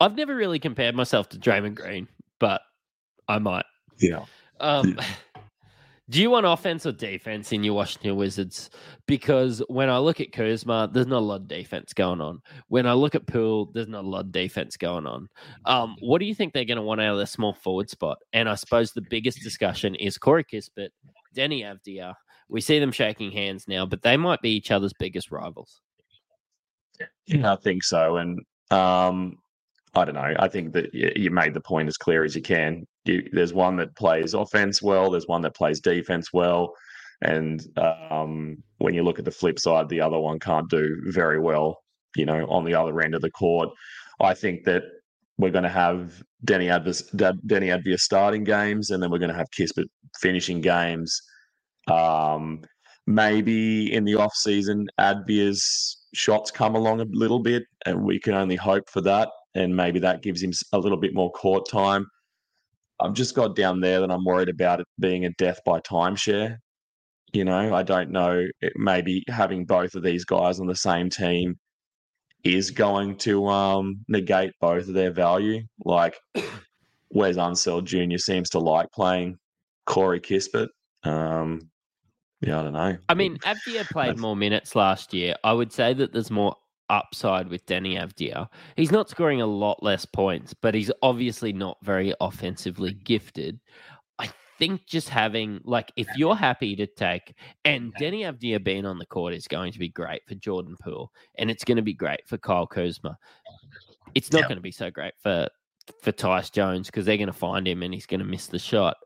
I've never really compared myself to Draymond Green, but I might. Yeah. Um, (laughs) do you want offense or defense in your Washington Wizards? Because when I look at Kuzma, there's not a lot of defense going on. When I look at Poole, there's not a lot of defense going on. Um, what do you think they're going to want out of their small forward spot? And I suppose the biggest discussion is Corey Kispert, Deni Avdija. We see them shaking hands now, but they might be each other's biggest rivals. Yeah, I think so. And um, I don't know. I think that you made the point as clear as you can. You, there's one that plays offense well. There's one that plays defense well. And um, when you look at the flip side, the other one can't do very well. You know, on the other end of the court, I think that we're going to have Deni Advis, Deni Avdija starting games, and then we're going to have Kispert finishing games. Um, maybe in the off season, Avdija's shots come along a little bit, and we can only hope for that and maybe that gives him a little bit more court time. I've just got down there that I'm worried about it being a death by timeshare. You know, I don't know. It, maybe having both of these guys on the same team is going to um, negate both of their value. Like (coughs) Wes Unseld Jr. seems to like playing Corey Kispert. Um, yeah, I don't know. I mean, Avdija played more minutes last year. I would say that there's more upside with Deni Avdija. He's not scoring a lot less points, but he's obviously not very offensively gifted. I think just having like if you're happy to take and Deni Avdija being on the court is going to be great for Jordan Poole and it's going to be great for Kyle Kuzma. It's not going to be so great for for Tyus Jones because they're going to find him and he's going to miss the shot.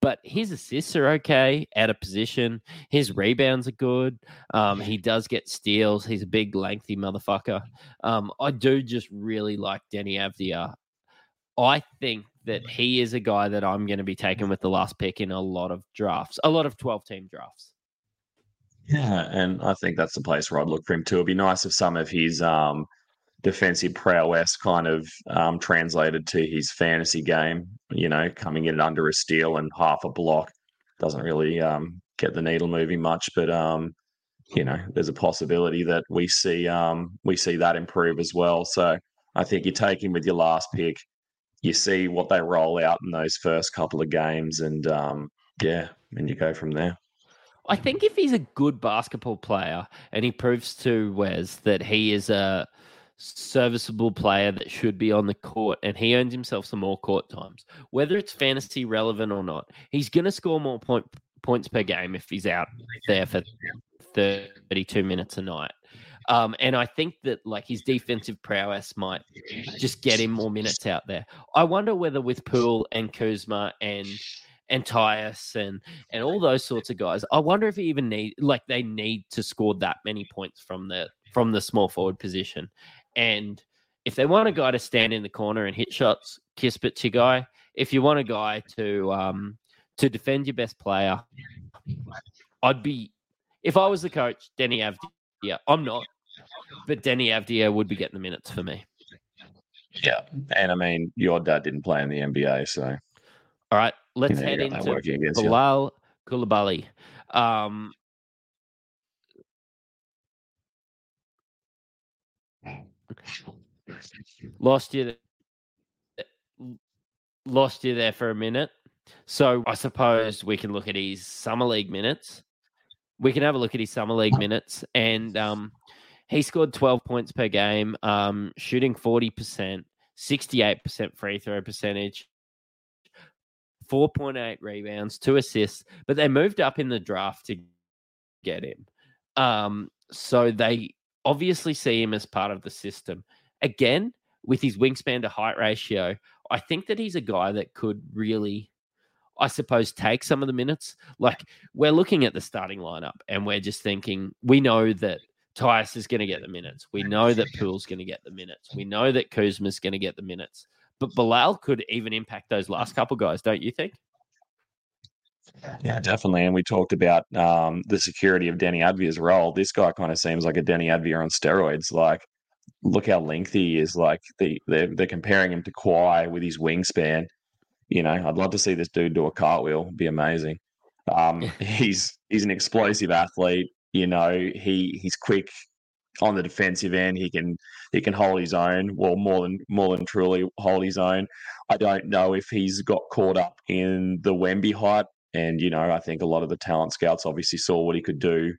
But his assists are okay out of position. His rebounds are good. Um, he does get steals. He's a big, lengthy motherfucker. Um, I do just really like Deni Avdija. I think that he is a guy that I'm going to be taking with the last pick in a lot of drafts, a lot of 12 team drafts. Yeah, and I think that's the place where I'd look for him too. It'd be nice if some of his um, defensive prowess kind of um, translated to his fantasy game. You know, coming in under a steal and half a block doesn't really um, get the needle moving much, but um, you know, there's a possibility that we see um, we see that improve as well. So I think you take him with your last pick. You see what they roll out in those first couple of games, and um, yeah, and you go from there. I think if he's a good basketball player and he proves to Wes that he is a serviceable player that should be on the court and he earns himself some more court times whether it's fantasy relevant or not he's going to score more point, points per game if he's out there for 32 minutes a night um, and I think that like his defensive prowess might just get him more minutes out there. I wonder whether with Poole and Kuzma and and Tyus and and all those sorts of guys, I wonder if he even need like they need to score that many points from the from the small forward position. And if they want a guy to stand in the corner and hit shots, Kispert's your guy. If you want a guy to um, to defend your best player, I'd be if I was the coach, Deni Avdija. I'm not, but Deni Avdija would be getting the minutes for me. Yeah, and I mean, your dad didn't play in the NBA, so. All right, let's head into Bilal Coulibaly. Um, Lost you, lost you there for a minute. So I suppose we can look at his summer league minutes. We can have a look at his summer league minutes, and um, he scored 12 points per game, um, shooting 40%, 68% free throw percentage, 4.8 rebounds, two assists. But they moved up in the draft to get him. Um, so they obviously see him as part of the system. Again, with his wingspan to height ratio, I think that he's a guy that could really, I suppose, take some of the minutes. Like we're looking at the starting lineup and we're just thinking, we know that Tyus is going to get the minutes. We know that (laughs) Poole's going to get the minutes. We know that Kuzma's going to get the minutes. But Bilal could even impact those last couple guys, don't you think? Yeah, definitely. And we talked about um, the security of Deni Avdija's role. This guy kind of seems like a Deni Avdija on steroids. Like, look how lengthy he is. Like, the, they're, they're comparing him to Kawhi with his wingspan. You know, I'd love to see this dude do a cartwheel. It'd be amazing. Um, (laughs) he's he's an explosive athlete. You know, he he's quick on the defensive end. He can he can hold his own. Well, more than more than truly hold his own. I don't know if he's got caught up in the Wemby hype. And you know, I think a lot of the talent scouts obviously saw what he could do.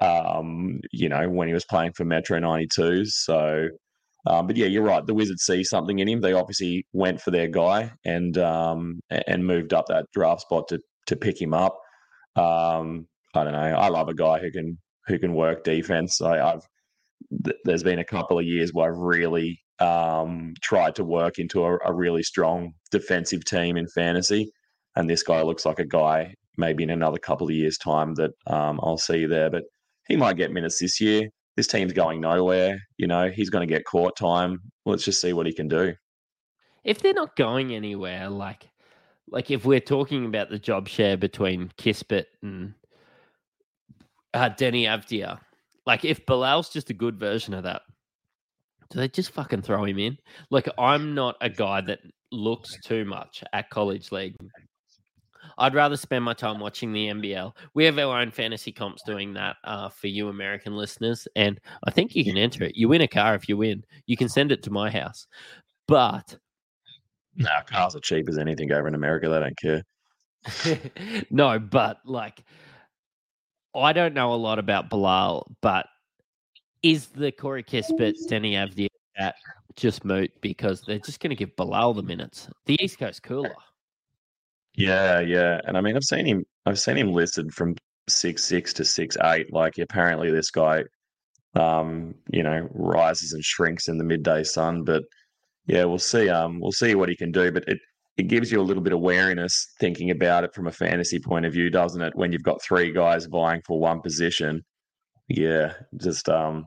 Um, you know, when he was playing for Metro 92s. So, um, but yeah, you're right. The Wizards see something in him. They obviously went for their guy and um, and moved up that draft spot to to pick him up. Um, I don't know. I love a guy who can who can work defense. I, have th- there's been a couple of years where I've really um, tried to work into a, a, really strong defensive team in fantasy, and this guy looks like a guy maybe in another couple of years' time that um, I'll see there. But he might get minutes this year. This team's going nowhere. You know, he's going to get court time. Let's just see what he can do. If they're not going anywhere, like like if we're talking about the job share between Kispert and uh, Deni Avdija, like if Bilal's just a good version of that, do they just fucking throw him in? Like I'm not a guy that looks too much at college league. I'd rather spend my time watching the NBL. We have our own fantasy comps doing that uh, for you American listeners, and I think you can enter it. You win a car if you win. You can send it to my house, but no, cars are cheap as anything over in America. They don't care. (laughs) no, but like, I don't know a lot about Bilal, but is the Corey Kispert, Deni Avdija at just moot because they're just going to give Bilal the minutes? The East Coast cooler. Yeah, yeah, and I mean, I've seen him. I've seen him listed from six six to six eight. Like, apparently, this guy, um, you know, rises and shrinks in the midday sun, but yeah, we'll see. Um, we'll see what he can do, but it it gives you a little bit of wariness thinking about it from a fantasy point of view, doesn't it? When you've got three guys vying for one position, yeah, just um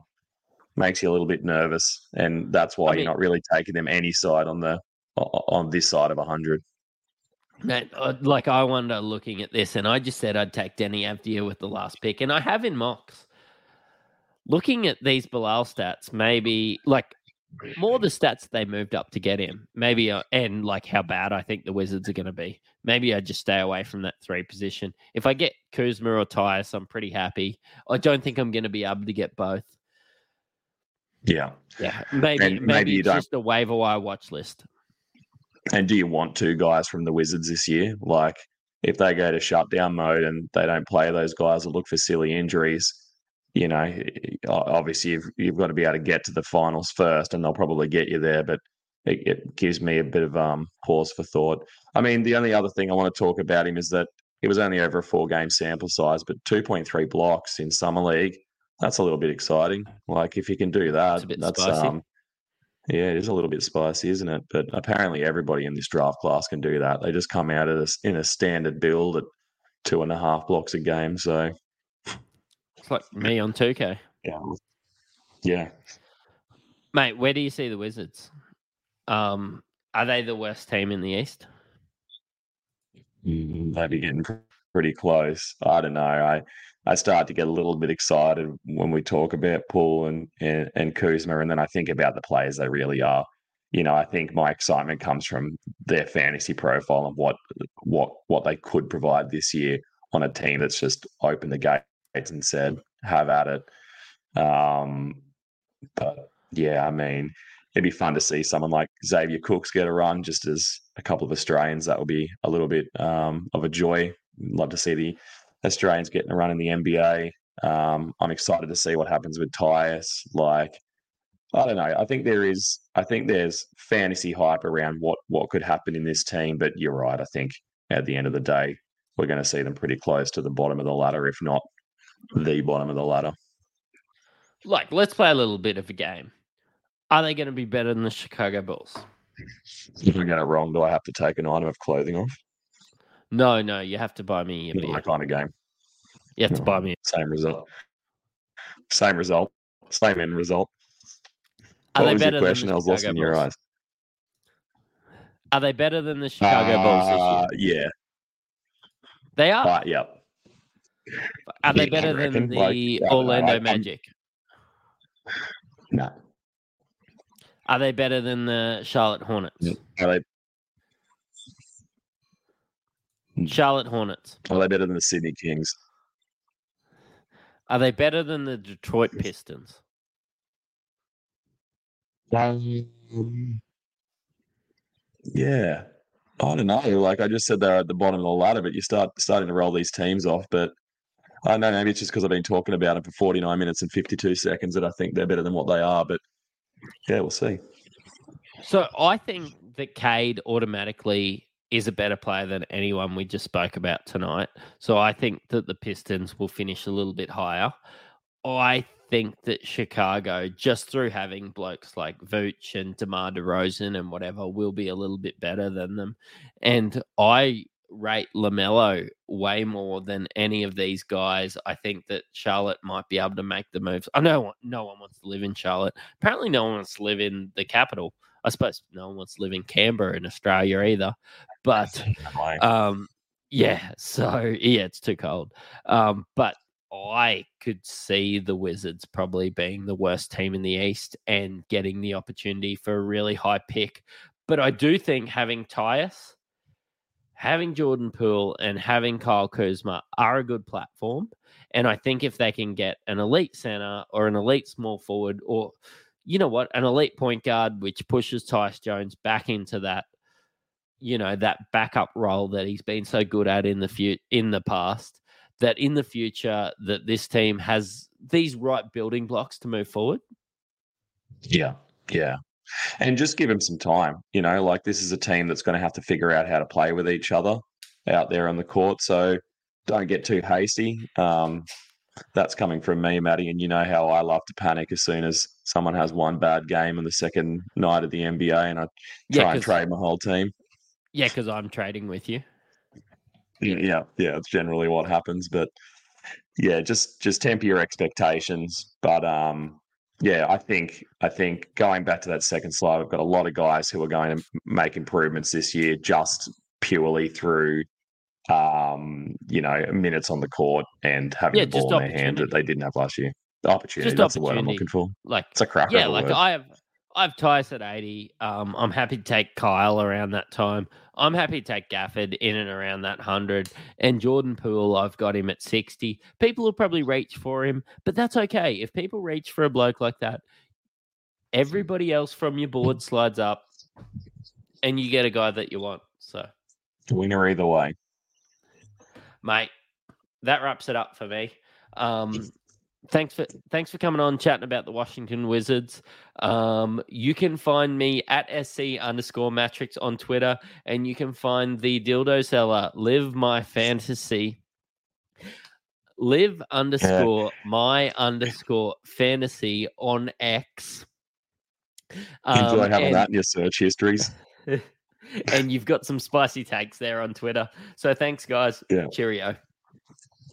makes you a little bit nervous, and that's why I mean, you're not really taking them any side on the on this side of hundred. Man, uh, like I wonder looking at this, and I just said I'd take Deni Avdija with the last pick, and I have in mocks. Looking at these Bilal stats, maybe like more the stats they moved up to get him. Maybe uh, and like how bad I think the Wizards are going to be. Maybe I just stay away from that three position. If I get Kuzma or Tyus, I'm pretty happy. I don't think I'm going to be able to get both. Yeah, yeah. Maybe maybe, maybe it's just a waiver wire watch list. And do you want two guys from the Wizards this year? Like if they go to shutdown mode and they don't play those guys or look for silly injuries, you know, obviously you've, you've got to be able to get to the finals first, and they'll probably get you there. But it, it gives me a bit of um, pause for thought. I mean, the only other thing I want to talk about him is that it was only over a four game sample size, but 2.3 blocks in summer league. That's a little bit exciting. Like if you can do that, that's um, yeah, it is a little bit spicy, isn't it? But apparently everybody in this draft class can do that. They just come out of this in a standard build at two and a half blocks a game. So it's like me on 2K. Yeah. Yeah. Mate, where do you see the Wizards? Um, are they the worst team in the East? Mm, they'd be getting pretty close. I don't know. I I start to get a little bit excited when we talk about Poole and, and and Kuzma, and then I think about the players they really are. You know, I think my excitement comes from their fantasy profile and what what what they could provide this year on a team that's just opened the gates and said, have at it. Um, but yeah, I mean, it'd be fun to see someone like Xavier Cooks get a run just as a couple of Australians. That would be a little bit um, of a joy. Love to see the Australians getting a run in the NBA. Um, I'm excited to see what happens with Tyus. Like, I don't know. I think there is. I think there's fantasy hype around what what could happen in this team. But you're right. I think at the end of the day, we're going to see them pretty close to the bottom of the ladder, if not the bottom of the ladder. Like, let's play a little bit of a game. Are they going to be better than the Chicago Bulls? If I get it wrong, do I have to take an item of clothing off? No, no, you have to buy me a beer. My kind of game. You have to buy me. Same result. Same result. Same end result. Are what they was better your question? I was lost in your eyes. Are they better than the Chicago uh, Bulls this year? Yeah. They are. Uh, yep. Are they better than the like, Orlando know, Magic? No. Are they better than the Charlotte Hornets? Are they? Charlotte Hornets. Are they better than the Sydney Kings? Are they better than the Detroit Pistons? Um, yeah, I don't know. Like I just said, they're at the bottom of the ladder, but you start starting to roll these teams off. But I don't know. Maybe it's just because I've been talking about them for 49 minutes and 52 seconds that I think they're better than what they are. But yeah, we'll see. So I think that Cade automatically is a better player than anyone we just spoke about tonight. So I think that the Pistons will finish a little bit higher. I think that Chicago, just through having blokes like Vooch and DeMar DeRozan and whatever, will be a little bit better than them. And I rate LaMelo way more than any of these guys. I think that Charlotte might be able to make the moves. I know no one wants to live in Charlotte. Apparently, no one wants to live in the capital. I suppose no one wants to live in Canberra in Australia either. But um, yeah, so yeah, it's too cold. Um, but I could see the Wizards probably being the worst team in the East and getting the opportunity for a really high pick. But I do think having Tyus, having Jordan Poole, and having Kyle Kuzma are a good platform. And I think if they can get an elite center or an elite small forward, or you know what, an elite point guard, which pushes Tyus Jones back into that, you know, that backup role that he's been so good at in the few in the past that in the future that this team has these right building blocks to move forward? Yeah, yeah. And just give him some time. You know, like this is a team that's going to have to figure out how to play with each other out there on the court. So don't get too hasty. Um, that's coming from me, Maddie. And you know how I love to panic as soon as someone has one bad game on the second night of the NBA and I try yeah, and trade my whole team. Yeah, because I'm trading with you yeah, yeah, it's generally what happens. But yeah, just just temper your expectations. But um, yeah, I think I think going back to that second slide, we've got a lot of guys who are going to make improvements this year just purely through um, you know, minutes on the court and having yeah, the ball in their hand that they didn't have last year. The opportunity, just that's opportunity. the word I'm looking for. Like it's a cracker. Yeah, like word. I have I've Tyus at 80. Um, I'm happy to take Kyle around that time. I'm happy to take Gafford in and around that 100. And Jordan Poole, I've got him at 60. People will probably reach for him, but that's okay. If people reach for a bloke like that, everybody else from your board slides up and you get a guy that you want. So, winner either way. Mate, that wraps it up for me. Um, thanks for thanks for coming on chatting about the Washington Wizards. Um, you can find me at sc underscore mattrix on Twitter, and you can find the dildo seller live my fantasy. Live underscore my underscore fantasy on X. Um, Enjoy having and, that in your search histories. (laughs) (laughs) and you've got some spicy takes there on Twitter. So thanks, guys. Yeah. Cheerio.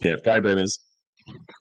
Yeah. Bye, boomers.